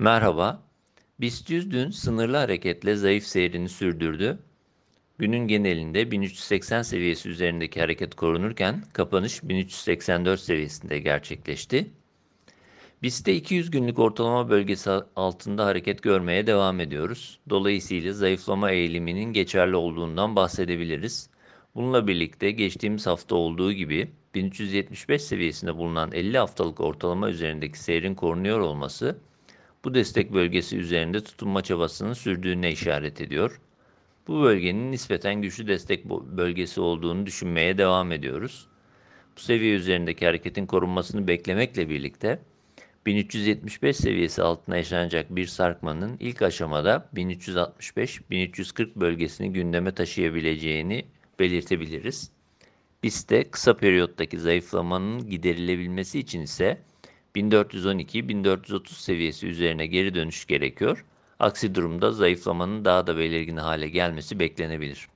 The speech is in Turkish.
Merhaba. BIST 100 dün sınırlı hareketle zayıf seyrini sürdürdü. Günün genelinde 1380 seviyesi üzerindeki hareket korunurken kapanış 1384 seviyesinde gerçekleşti. BIST'te 200 günlük ortalama bölgesi altında hareket görmeye devam ediyoruz. Dolayısıyla zayıflama eğiliminin geçerli olduğundan bahsedebiliriz. Bununla birlikte geçtiğimiz hafta olduğu gibi 1375 seviyesinde bulunan 50 haftalık ortalama üzerindeki seyrin korunuyor olması bu destek bölgesi üzerinde tutunma çabasının sürdüğüne işaret ediyor. Bu bölgenin nispeten güçlü destek bölgesi olduğunu düşünmeye devam ediyoruz. Bu seviye üzerindeki hareketin korunmasını beklemekle birlikte 1375 seviyesi altına yaşanacak bir sarkmanın ilk aşamada 1365-1340 bölgesini gündeme taşıyabileceğini belirtebiliriz. BIST'te kısa periyottaki zayıflamanın giderilebilmesi için ise 1412-1430 seviyesi üzerine geri dönüş gerekiyor. Aksi durumda zayıflamanın daha da belirgin hale gelmesi beklenebilir.